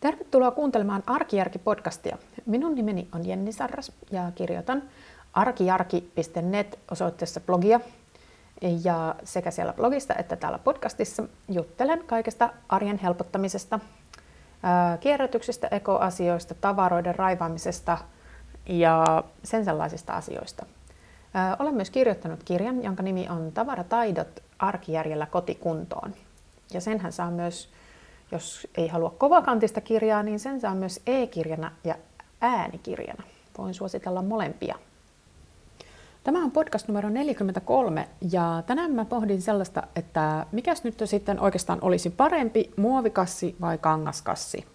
Tervetuloa kuuntelemaan Arkijärki-podcastia. Minun nimeni on Jenni Sarras ja kirjoitan arkijarki.net osoitteessa blogia. Ja sekä siellä blogista että täällä podcastissa juttelen kaikesta arjen helpottamisesta, kierrätyksestä, ekoasioista, tavaroiden raivaamisesta ja sen sellaisista asioista. Olen myös kirjoittanut kirjan, jonka nimi on Tavarataidot arkijärjellä kotikuntoon. Ja senhän saa myös jos ei halua kovakantista kirjaa, niin sen saa myös e-kirjana ja äänikirjana. Voin suositella molempia. Tämä on podcast numero 43 ja tänään mä pohdin sellaista, että mikäs nyt sitten oikeastaan olisi parempi, muovikassi vai kangaskassi,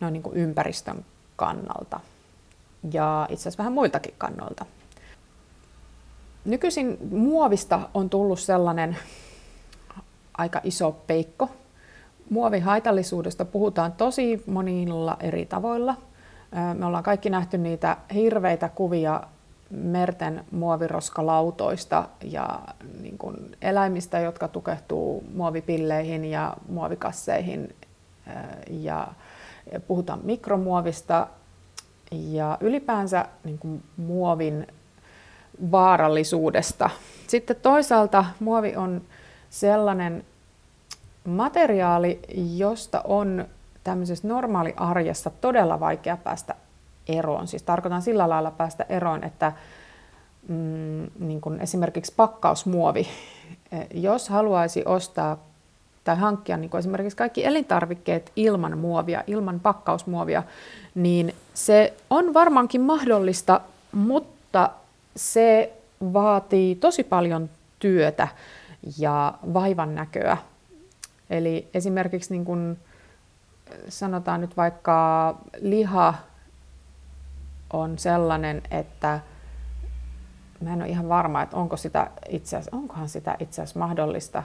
noin niin kuin ympäristön kannalta ja itse asiassa vähän muiltakin kannoilta. Nykyisin muovista on tullut sellainen aika iso peikko Muovin haitallisuudesta puhutaan tosi monilla eri tavoilla. Me ollaan kaikki nähty niitä hirveitä kuvia merten muoviroskalautoista ja niin kuin eläimistä, jotka tukehtuu muovipilleihin ja muovikasseihin. Ja puhutaan mikromuovista ja ylipäänsä niin kuin muovin vaarallisuudesta. Sitten toisaalta muovi on sellainen materiaali, josta on tämmöisessä normaaliarjessa todella vaikea päästä eroon. Siis tarkoitan sillä lailla päästä eroon, että mm, niin kuin esimerkiksi pakkausmuovi, jos haluaisi ostaa tai hankkia niin kuin esimerkiksi kaikki elintarvikkeet ilman muovia, ilman pakkausmuovia, niin se on varmaankin mahdollista, mutta se vaatii tosi paljon työtä ja vaivan näköä Eli esimerkiksi niin kun sanotaan nyt vaikka liha on sellainen, että mä en ole ihan varma, että onko sitä itse asiassa, onkohan sitä itse asiassa mahdollista.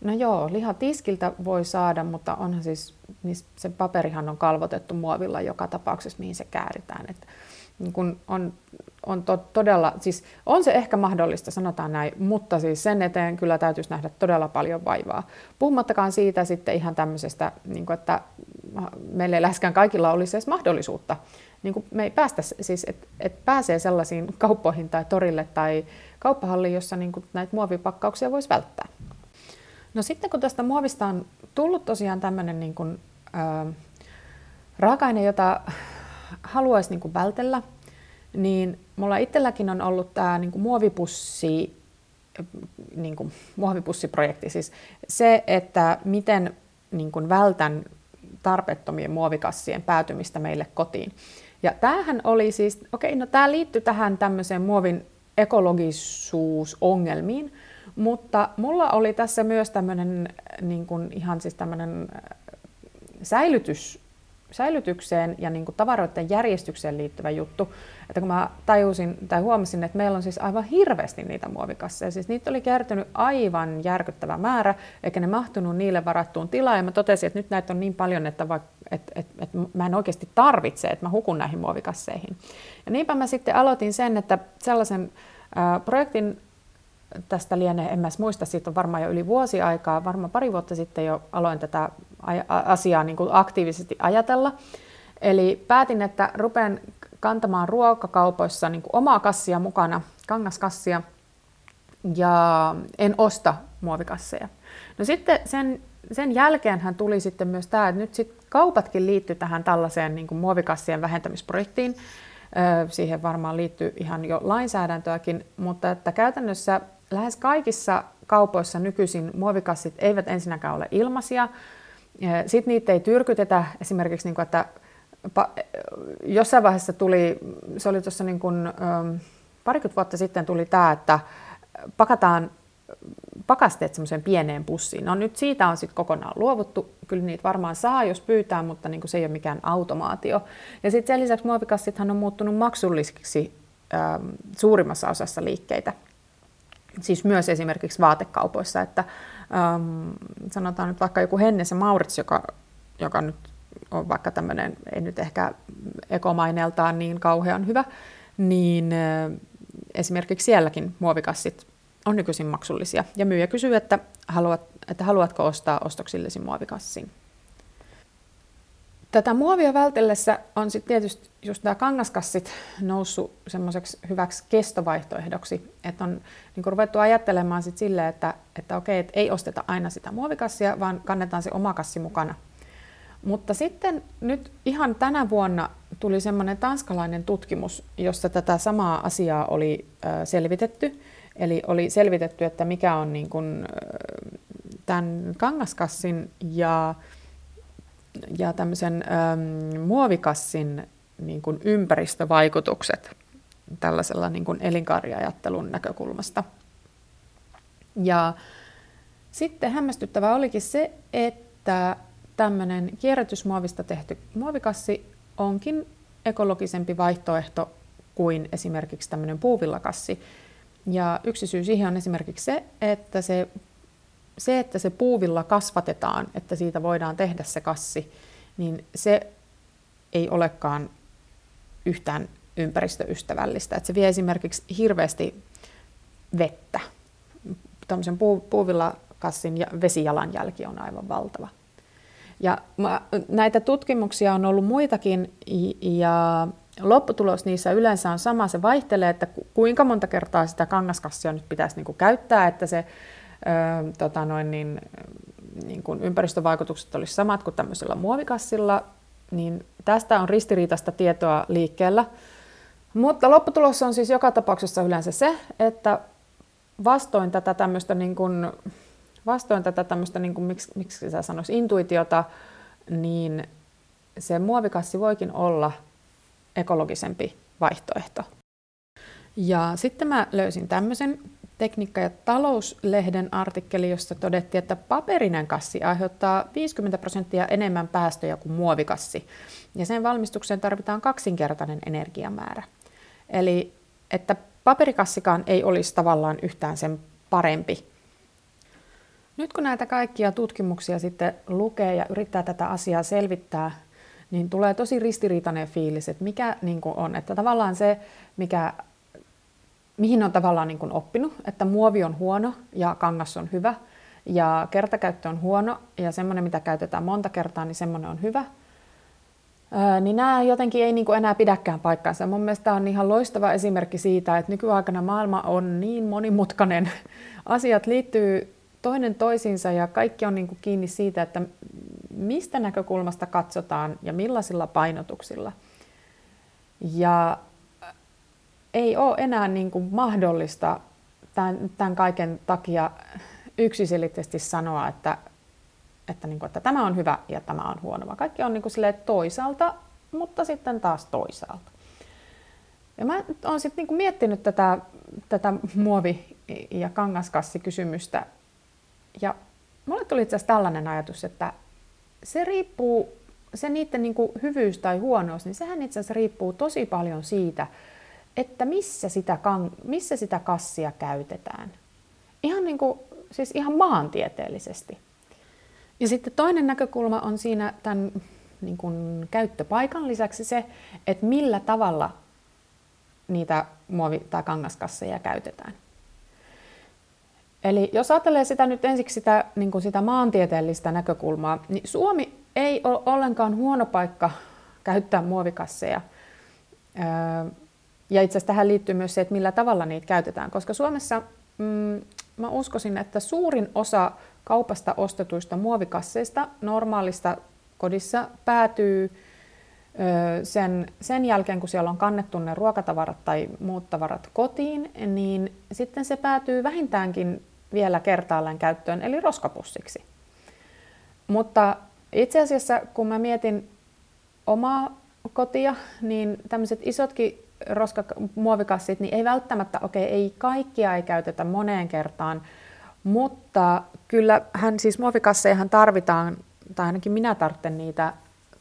No joo, liha tiskiltä voi saada, mutta onhan siis, niin se paperihan on kalvotettu muovilla joka tapauksessa, mihin se kääritään. Että niin kun on, on to, todella, siis on se ehkä mahdollista, sanotaan näin, mutta siis sen eteen kyllä täytyisi nähdä todella paljon vaivaa. Puhumattakaan siitä sitten ihan tämmöisestä, niin kuin, että meillä ei läheskään kaikilla olisi edes mahdollisuutta. Niin kuin me ei päästä, siis että et pääsee sellaisiin kauppoihin tai torille tai kauppahalliin, jossa niin kuin näitä muovipakkauksia voisi välttää. No sitten kun tästä muovista on tullut tosiaan tämmöinen niin kuin, äh, raaka-aine, jota haluaisi niin kuin vältellä, niin mulla itselläkin on ollut tämä niin kuin muovipussi, niin kuin muovipussiprojekti. Siis se, että miten niin kuin vältän tarpeettomien muovikassien päätymistä meille kotiin. Ja tämähän oli siis, okei, no tämä liittyy tähän tämmöiseen muovin ekologisuusongelmiin, mutta mulla oli tässä myös tämmöinen niin kuin ihan siis tämmöinen säilytys säilytykseen ja niin kuin tavaroiden järjestykseen liittyvä juttu, että kun mä tajusin tai huomasin, että meillä on siis aivan hirveästi niitä muovikasseja, siis niitä oli kertynyt aivan järkyttävä määrä, eikä ne mahtunut niille varattuun tilaan, ja mä totesin, että nyt näitä on niin paljon, että vaikka, et, et, et mä en oikeasti tarvitse, että mä hukun näihin muovikasseihin. Ja niinpä mä sitten aloitin sen, että sellaisen ää, projektin tästä lienee, en mä muista, siitä on varmaan jo yli vuosi aikaa, varmaan pari vuotta sitten jo aloin tätä asiaa niin kuin aktiivisesti ajatella. Eli päätin, että rupean kantamaan ruokakaupoissa niin kuin omaa kassia mukana, kangaskassia, ja en osta muovikasseja. No sitten sen, sen jälkeen hän tuli sitten myös tämä, että nyt sitten kaupatkin liittyy tähän tällaiseen niin kuin muovikassien vähentämisprojektiin. Siihen varmaan liittyy ihan jo lainsäädäntöäkin, mutta että käytännössä lähes kaikissa kaupoissa nykyisin muovikassit eivät ensinnäkään ole ilmaisia. Sitten niitä ei tyrkytetä esimerkiksi, niin kuin, että jossain vaiheessa tuli, se oli tuossa niin kuin, parikymmentä vuotta sitten tuli tämä, että pakataan pakasteet semmoiseen pieneen pussiin. No nyt siitä on sitten kokonaan luovuttu. Kyllä niitä varmaan saa, jos pyytää, mutta niin kuin se ei ole mikään automaatio. Ja sitten sen lisäksi muovikassithan on muuttunut maksullisiksi ähm, suurimmassa osassa liikkeitä siis myös esimerkiksi vaatekaupoissa, että ähm, sanotaan nyt vaikka joku Hennes ja Maurits, joka, joka nyt on vaikka tämmöinen, ei nyt ehkä ekomaineeltaan niin kauhean hyvä, niin äh, esimerkiksi sielläkin muovikassit on nykyisin maksullisia. Ja myyjä kysyy, että, haluat, että haluatko ostaa ostoksillesi muovikassin. Tätä muovia vältellessä on sitten tietysti just nämä kangaskassit noussut semmoiseksi hyväksi kestovaihtoehdoksi, että on niin ruvettu ajattelemaan sit silleen, että, että okei, että ei osteta aina sitä muovikassia, vaan kannetaan se oma kassi mukana. Mutta sitten nyt ihan tänä vuonna tuli semmoinen tanskalainen tutkimus, jossa tätä samaa asiaa oli selvitetty. Eli oli selvitetty, että mikä on niin kuin, tämän kangaskassin ja, ja tämmöisen äm, muovikassin niin kuin ympäristövaikutukset tällaisella niin kuin elinkaariajattelun näkökulmasta. Ja sitten hämmästyttävää olikin se, että tämmöinen kierrätysmuovista tehty muovikassi onkin ekologisempi vaihtoehto kuin esimerkiksi tämmöinen puuvillakassi. Ja yksi syy siihen on esimerkiksi se, että se, se, että se puuvilla kasvatetaan, että siitä voidaan tehdä se kassi, niin se ei olekaan yhtään ympäristöystävällistä. Että se vie esimerkiksi hirveästi vettä. Tämmöisen puu, puuvillakassin ja vesijalanjälki on aivan valtava. Ja näitä tutkimuksia on ollut muitakin ja lopputulos niissä yleensä on sama. Se vaihtelee, että kuinka monta kertaa sitä kangaskassia nyt pitäisi niin kuin käyttää, että se tota noin niin, niin kuin ympäristövaikutukset olisi samat kuin tämmöisellä muovikassilla, niin tästä on ristiriitaista tietoa liikkeellä. Mutta lopputulos on siis joka tapauksessa yleensä se, että vastoin tätä tämmöistä niin kuin vastoin tätä tämmöistä, niin kuin, miksi, miksi sä sanois, intuitiota, niin se muovikassi voikin olla ekologisempi vaihtoehto. Ja sitten mä löysin tämmöisen tekniikka- ja talouslehden artikkeli, jossa todettiin, että paperinen kassi aiheuttaa 50 prosenttia enemmän päästöjä kuin muovikassi. Ja sen valmistukseen tarvitaan kaksinkertainen energiamäärä. Eli että paperikassikaan ei olisi tavallaan yhtään sen parempi nyt kun näitä kaikkia tutkimuksia sitten lukee ja yrittää tätä asiaa selvittää, niin tulee tosi ristiriitainen fiilis, että mikä niin on, että tavallaan se, mikä, mihin on tavallaan niin kuin oppinut, että muovi on huono ja kangas on hyvä, ja kertakäyttö on huono, ja semmoinen, mitä käytetään monta kertaa, niin semmoinen on hyvä, Ää, niin nämä jotenkin ei niin kuin enää pidäkään paikkaansa. Mun mielestä tämä on ihan loistava esimerkki siitä, että nykyaikana maailma on niin monimutkainen. Asiat liittyy toinen toisiinsa ja kaikki on niin kuin kiinni siitä, että mistä näkökulmasta katsotaan ja millaisilla painotuksilla. Ja ei ole enää niin kuin mahdollista tämän, tämän kaiken takia yksiselitteisesti sanoa, että, että, niin kuin, että tämä on hyvä ja tämä on huono, kaikki on niin kuin toisaalta, mutta sitten taas toisaalta. Ja mä oon sitten niin miettinyt tätä, tätä muovi- ja kangaskassikysymystä ja mulle tuli itse asiassa tällainen ajatus, että se riippuu, se niiden niin kuin hyvyys tai huonous, niin sehän itse asiassa riippuu tosi paljon siitä, että missä sitä, missä sitä kassia käytetään. Ihan, niin kuin, siis ihan maantieteellisesti. Ja sitten toinen näkökulma on siinä tämän niin kuin käyttöpaikan lisäksi se, että millä tavalla niitä muovi- tai kangaskasseja käytetään. Eli jos ajattelee sitä nyt ensiksi sitä, niin kuin sitä maantieteellistä näkökulmaa, niin Suomi ei ole ollenkaan huono paikka käyttää muovikasseja. Ja itse asiassa tähän liittyy myös se, että millä tavalla niitä käytetään, koska Suomessa mm, mä uskoisin, että suurin osa kaupasta ostetuista muovikasseista normaalista kodissa päätyy sen, sen jälkeen, kun siellä on kannettu ne ruokatavarat tai muut tavarat kotiin, niin sitten se päätyy vähintäänkin vielä kertaalleen käyttöön, eli roskapussiksi. Mutta itse asiassa, kun mä mietin omaa kotia, niin tämmöiset isotkin roskamuovikassit, niin ei välttämättä, okei, okay, ei kaikkia ei käytetä moneen kertaan, mutta kyllä hän siis muovikassejahan tarvitaan, tai ainakin minä tarvitsen niitä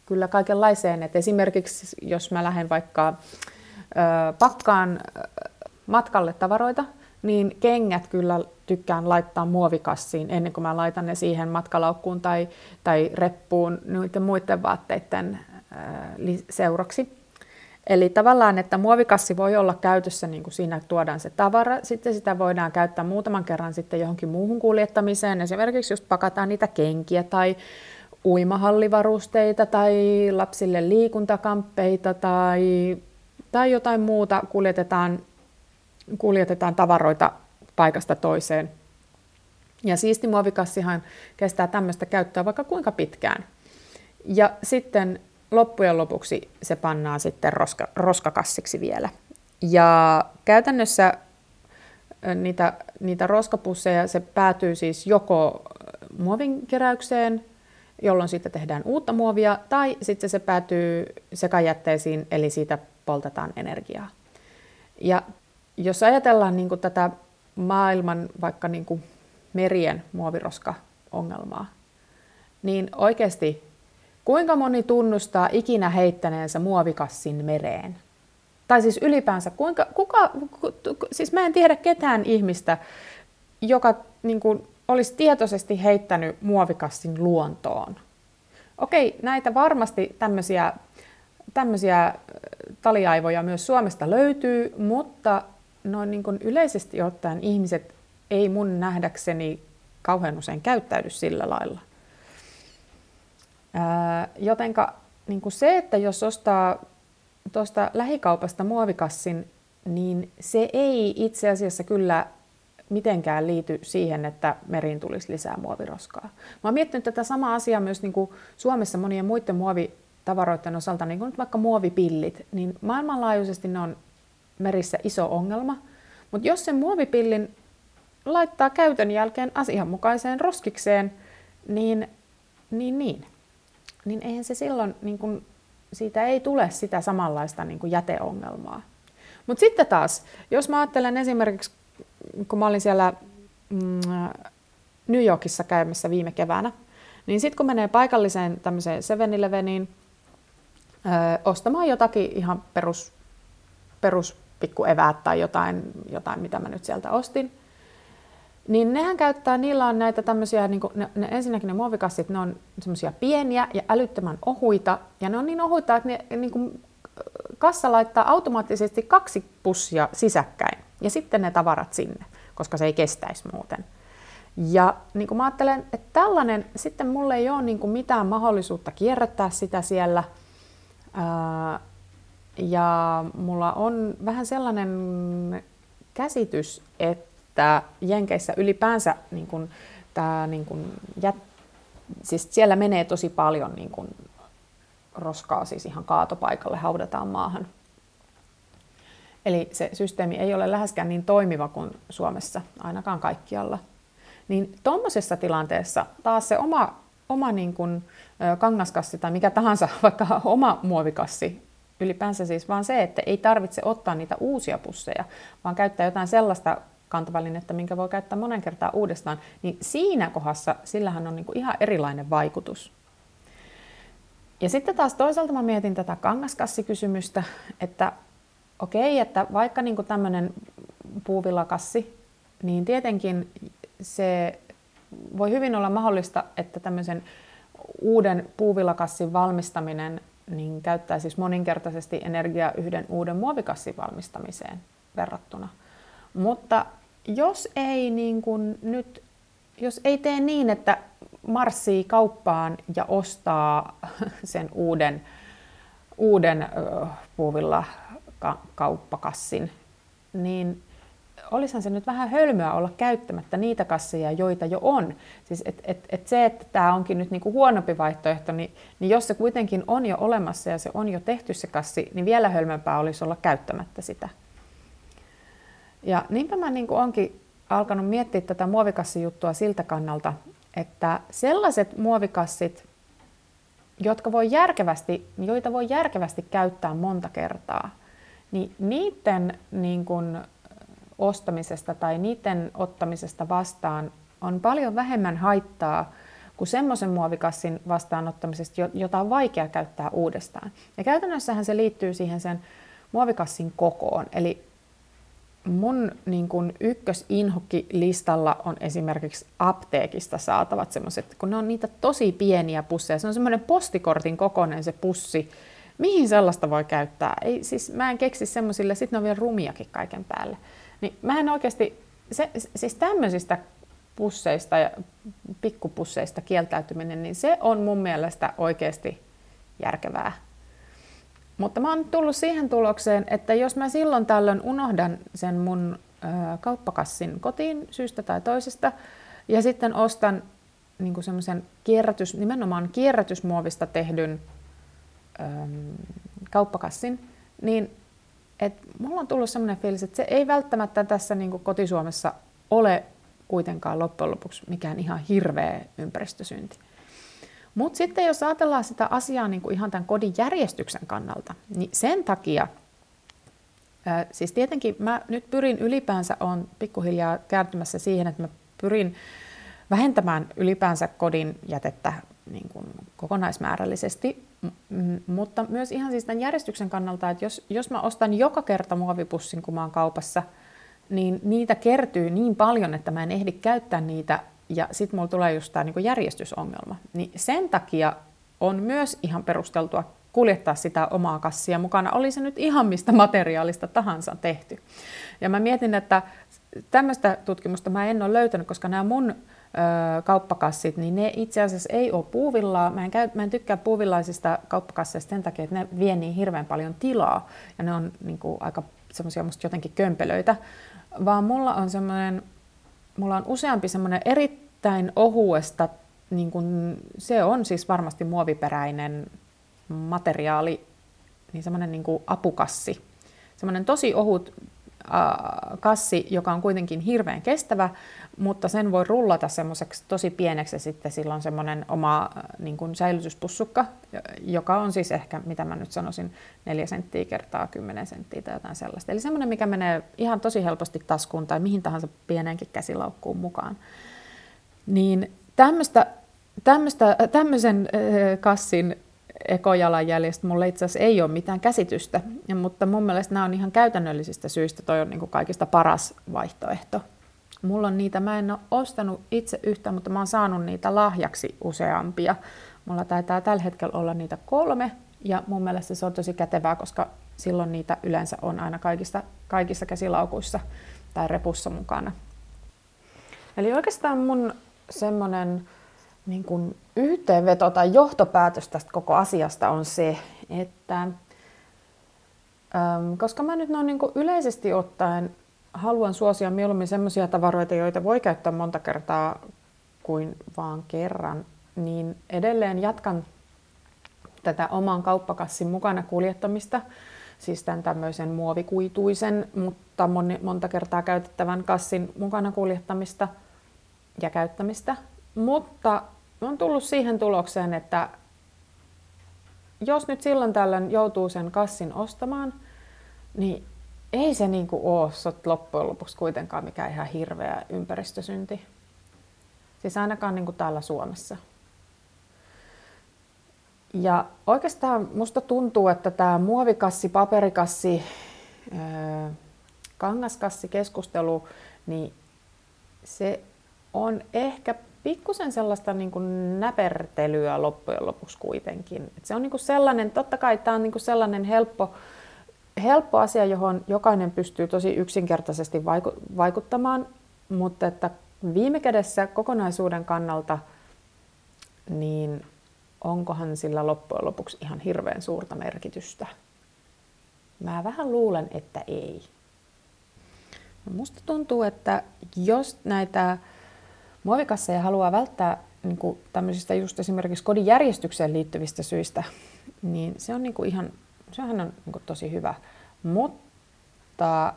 kyllä kaikenlaiseen. Et esimerkiksi jos mä lähden vaikka ö, pakkaan matkalle tavaroita, niin kengät kyllä tykkään laittaa muovikassiin ennen kuin mä laitan ne siihen matkalaukkuun tai, tai reppuun noiden muiden vaatteiden seuraksi. Eli tavallaan, että muovikassi voi olla käytössä, niin kuin siinä tuodaan se tavara, sitten sitä voidaan käyttää muutaman kerran sitten johonkin muuhun kuljettamiseen, esimerkiksi just pakataan niitä kenkiä tai uimahallivarusteita tai lapsille liikuntakamppeita tai, tai jotain muuta, kuljetetaan, kuljetetaan tavaroita paikasta toiseen. Ja siisti muovikassihan kestää tämmöistä käyttöä vaikka kuinka pitkään. Ja sitten loppujen lopuksi se pannaan sitten roska, roskakassiksi vielä. Ja käytännössä niitä, niitä roskapusseja se päätyy siis joko muovinkeräykseen, jolloin sitten tehdään uutta muovia, tai sitten se päätyy sekajätteisiin, eli siitä poltetaan energiaa. Ja jos ajatellaan niin kuin tätä maailman vaikka niin kuin merien muoviroska-ongelmaa, niin oikeasti kuinka moni tunnustaa ikinä heittäneensä muovikassin mereen? Tai siis ylipäänsä, kuinka, kuka, siis mä en tiedä ketään ihmistä, joka niin kuin, olisi tietoisesti heittänyt muovikassin luontoon. Okei, näitä varmasti tämmöisiä, tämmöisiä taliaivoja myös Suomesta löytyy, mutta noin niin kuin yleisesti ottaen ihmiset ei mun nähdäkseni kauhean usein käyttäydy sillä lailla. Jotenka niin kuin se, että jos ostaa tuosta lähikaupasta muovikassin, niin se ei itse asiassa kyllä mitenkään liity siihen, että meriin tulisi lisää muoviroskaa. Mä oon miettinyt tätä samaa asiaa myös niin kuin Suomessa monien muiden muovitavaroiden osalta, niin kuin nyt vaikka muovipillit, niin maailmanlaajuisesti ne on merissä iso ongelma. Mutta jos sen muovipillin laittaa käytön jälkeen asianmukaiseen roskikseen, niin, niin, niin, niin eihän se silloin, niin kun, siitä ei tule sitä samanlaista niin kuin jäteongelmaa. Mutta sitten taas, jos mä ajattelen esimerkiksi, kun mä olin siellä mm, New Yorkissa käymässä viime keväänä, niin sitten kun menee paikalliseen tämmöiseen 7-Eleveniin ö, ostamaan jotakin ihan perus, perus pikkueväät tai jotain, jotain, mitä mä nyt sieltä ostin, niin nehän käyttää, niillä on näitä tämmöisiä, niin kuin, ne, ne, ensinnäkin ne muovikassit, ne on semmoisia pieniä ja älyttömän ohuita, ja ne on niin ohuita, että ne, niin kuin, kassa laittaa automaattisesti kaksi pussia sisäkkäin, ja sitten ne tavarat sinne, koska se ei kestäisi muuten. Ja niin kuin mä ajattelen, että tällainen, sitten mulle ei ole niin kuin mitään mahdollisuutta kierrättää sitä siellä, ää, ja mulla on vähän sellainen käsitys, että Jenkeissä ylipäänsä niin kun, tää, niin kun, jät, siis siellä menee tosi paljon niin kun, roskaa siis ihan kaatopaikalle, haudataan maahan. Eli se systeemi ei ole läheskään niin toimiva kuin Suomessa, ainakaan kaikkialla. Niin tuommoisessa tilanteessa taas se oma, oma niin kun, kangaskassi tai mikä tahansa, vaikka oma muovikassi ylipäänsä siis vaan se, että ei tarvitse ottaa niitä uusia pusseja, vaan käyttää jotain sellaista kantovälinettä, minkä voi käyttää monen kertaa uudestaan, niin siinä kohdassa sillähän on niinku ihan erilainen vaikutus. Ja sitten taas toisaalta mä mietin tätä kangaskassikysymystä, että okei, että vaikka niinku tämmöinen puuvillakassi, niin tietenkin se voi hyvin olla mahdollista, että tämmöisen uuden puuvillakassin valmistaminen niin käyttää siis moninkertaisesti energiaa yhden uuden muovikassin valmistamiseen verrattuna. Mutta jos ei niin kuin nyt, jos ei tee niin, että marssii kauppaan ja ostaa sen uuden, uuden puuvilla kauppakassin, niin olisihan se nyt vähän hölmöä olla käyttämättä niitä kasseja, joita jo on. Siis et, et, et se, että tämä onkin nyt niinku huonompi vaihtoehto, niin, niin jos se kuitenkin on jo olemassa ja se on jo tehty se kassi, niin vielä hölmömpää olisi olla käyttämättä sitä. Ja niinpä mä niinku onkin alkanut miettiä tätä muovikassijuttua siltä kannalta, että sellaiset muovikassit, jotka voi järkevästi, joita voi järkevästi käyttää monta kertaa, niin niiden niin kun, ostamisesta tai niiden ottamisesta vastaan on paljon vähemmän haittaa kuin semmoisen muovikassin vastaanottamisesta, jota on vaikea käyttää uudestaan. Ja käytännössähän se liittyy siihen sen muovikassin kokoon. Eli mun niin kun ykkösinhokki-listalla on esimerkiksi apteekista saatavat semmoiset, kun ne on niitä tosi pieniä pusseja. Se on semmoinen postikortin kokoinen se pussi. Mihin sellaista voi käyttää? Ei, siis mä en keksi semmoisille, sitten ne on vielä rumiakin kaiken päälle. Niin mä en oikeasti, se, siis tämmöisistä, pusseista ja pikkupusseista kieltäytyminen, niin se on mun mielestä oikeasti järkevää. Mutta mä oon tullut siihen tulokseen, että jos mä silloin tällöin unohdan sen mun ö, kauppakassin kotiin syystä tai toisesta, ja sitten ostan niin semmoisen kierrätys, nimenomaan kierrätysmuovista tehdyn ö, kauppakassin, niin et mulla on tullut semmoinen fiilis, että se ei välttämättä tässä niin kotisuomessa ole kuitenkaan loppujen lopuksi mikään ihan hirveä ympäristösynti. Mutta sitten jos ajatellaan sitä asiaa niin kuin ihan tämän kodin järjestyksen kannalta, niin sen takia, siis tietenkin mä nyt pyrin ylipäänsä, on pikkuhiljaa kääntymässä siihen, että mä pyrin vähentämään ylipäänsä kodin jätettä niin kuin kokonaismäärällisesti, m- mutta myös ihan siis tämän järjestyksen kannalta, että jos, jos mä ostan joka kerta muovipussin, kun mä oon kaupassa, niin niitä kertyy niin paljon, että mä en ehdi käyttää niitä ja sitten mulla tulee just tämä niinku järjestysongelma. Niin sen takia on myös ihan perusteltua kuljettaa sitä omaa kassia mukana, oli se nyt ihan mistä materiaalista tahansa tehty. Ja mä mietin, että tämmöistä tutkimusta mä en ole löytänyt, koska nämä mun ö, kauppakassit, niin ne itse asiassa ei ole puuvillaa. Mä en, käy, mä en tykkää puuvillaisista kauppakasseista sen takia, että ne vie niin hirveän paljon tilaa ja ne on niin kuin, aika semmoisia musta jotenkin kömpelöitä, vaan mulla on semmoinen mulla on useampi semmoinen erittäin ohuesta, niin kun, se on siis varmasti muoviperäinen materiaali, niin semmoinen niin apukassi. Semmoinen tosi ohut kassi, joka on kuitenkin hirveän kestävä, mutta sen voi rullata semmoiseksi tosi pieneksi ja sitten sillä on semmoinen oma niin kuin säilytyspussukka, joka on siis ehkä, mitä mä nyt sanoisin, 4 senttiä kertaa 10 senttiä tai jotain sellaista. Eli semmoinen, mikä menee ihan tosi helposti taskuun tai mihin tahansa pieneenkin käsilaukkuun mukaan. Niin tämmöistä, tämmöisen kassin ekojalanjäljestä mulla itse asiassa ei ole mitään käsitystä, mutta mun mielestä nämä on ihan käytännöllisistä syistä toi on niin kuin kaikista paras vaihtoehto. Mulla on niitä, mä en ole ostanut itse yhtä, mutta mä oon saanut niitä lahjaksi useampia. Mulla taitaa tällä hetkellä olla niitä kolme, ja mun mielestä se on tosi kätevää, koska silloin niitä yleensä on aina kaikissa, kaikissa käsilaukuissa tai repussa mukana. Eli oikeastaan mun semmoinen niin kuin yhteenveto tai johtopäätös tästä koko asiasta on se, että koska mä nyt noin niin kuin yleisesti ottaen haluan suosia mieluummin sellaisia tavaroita, joita voi käyttää monta kertaa kuin vaan kerran, niin edelleen jatkan tätä oman kauppakassin mukana kuljettamista, siis tämän tämmöisen muovikuituisen, mutta monta kertaa käytettävän kassin mukana kuljettamista ja käyttämistä. Mutta on tullut siihen tulokseen, että jos nyt silloin tällöin joutuu sen kassin ostamaan, niin ei se niin kuin ole loppujen lopuksi kuitenkaan mikään ihan hirveä ympäristösynti. Siis ainakaan niin kuin täällä Suomessa. Ja oikeastaan musta tuntuu, että tämä muovikassi, paperikassi, kangaskassi keskustelu, niin se on ehkä pikkusen sellaista niin kuin näpertelyä loppujen lopuksi kuitenkin. Et se on niin kuin sellainen, totta kai tämä on niin kuin sellainen helppo, helppo asia, johon jokainen pystyy tosi yksinkertaisesti vaikuttamaan, mutta että viime kädessä kokonaisuuden kannalta, niin onkohan sillä loppujen lopuksi ihan hirveän suurta merkitystä? Mä vähän luulen, että ei. Musta tuntuu, että jos näitä muovikasseja haluaa välttää niin kuin tämmöisistä just esimerkiksi kodin järjestykseen liittyvistä syistä, niin se on niin kuin ihan, sehän on niin kuin tosi hyvä. Mutta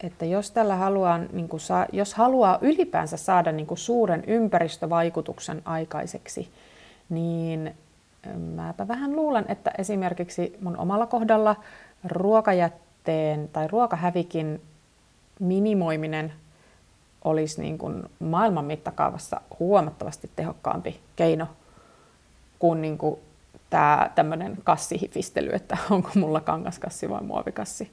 että jos tällä haluaa, niin kuin saa, jos haluaa ylipäänsä saada niin kuin suuren ympäristövaikutuksen aikaiseksi, niin mäpä vähän luulen, että esimerkiksi mun omalla kohdalla ruokajätteen tai ruokahävikin minimoiminen olisi niin kuin maailman mittakaavassa huomattavasti tehokkaampi keino kuin, niin kuin tämä tämmöinen kassihifistely, että onko mulla kangaskassi vai muovikassi,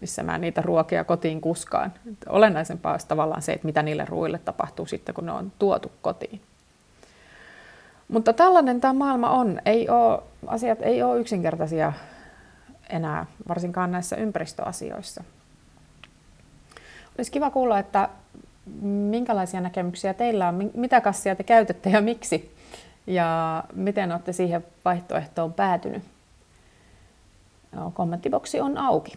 missä mä niitä ruokia kotiin kuskaan. Olennaisempaa olisi tavallaan se, että mitä niille ruuille tapahtuu sitten, kun ne on tuotu kotiin. Mutta tällainen tämä maailma on. Ei ole, asiat ei ole yksinkertaisia enää, varsinkaan näissä ympäristöasioissa. Olisi kiva kuulla, että minkälaisia näkemyksiä teillä on, mitä kassia te käytätte ja miksi, ja miten olette siihen vaihtoehtoon päätynyt. No, kommenttiboksi on auki.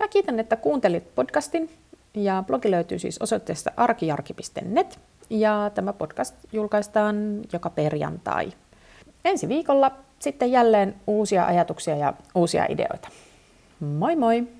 Mä kiitän, että kuuntelit podcastin ja blogi löytyy siis osoitteesta arkijarki.net ja tämä podcast julkaistaan joka perjantai. Ensi viikolla sitten jälleen uusia ajatuksia ja uusia ideoita. Moi moi!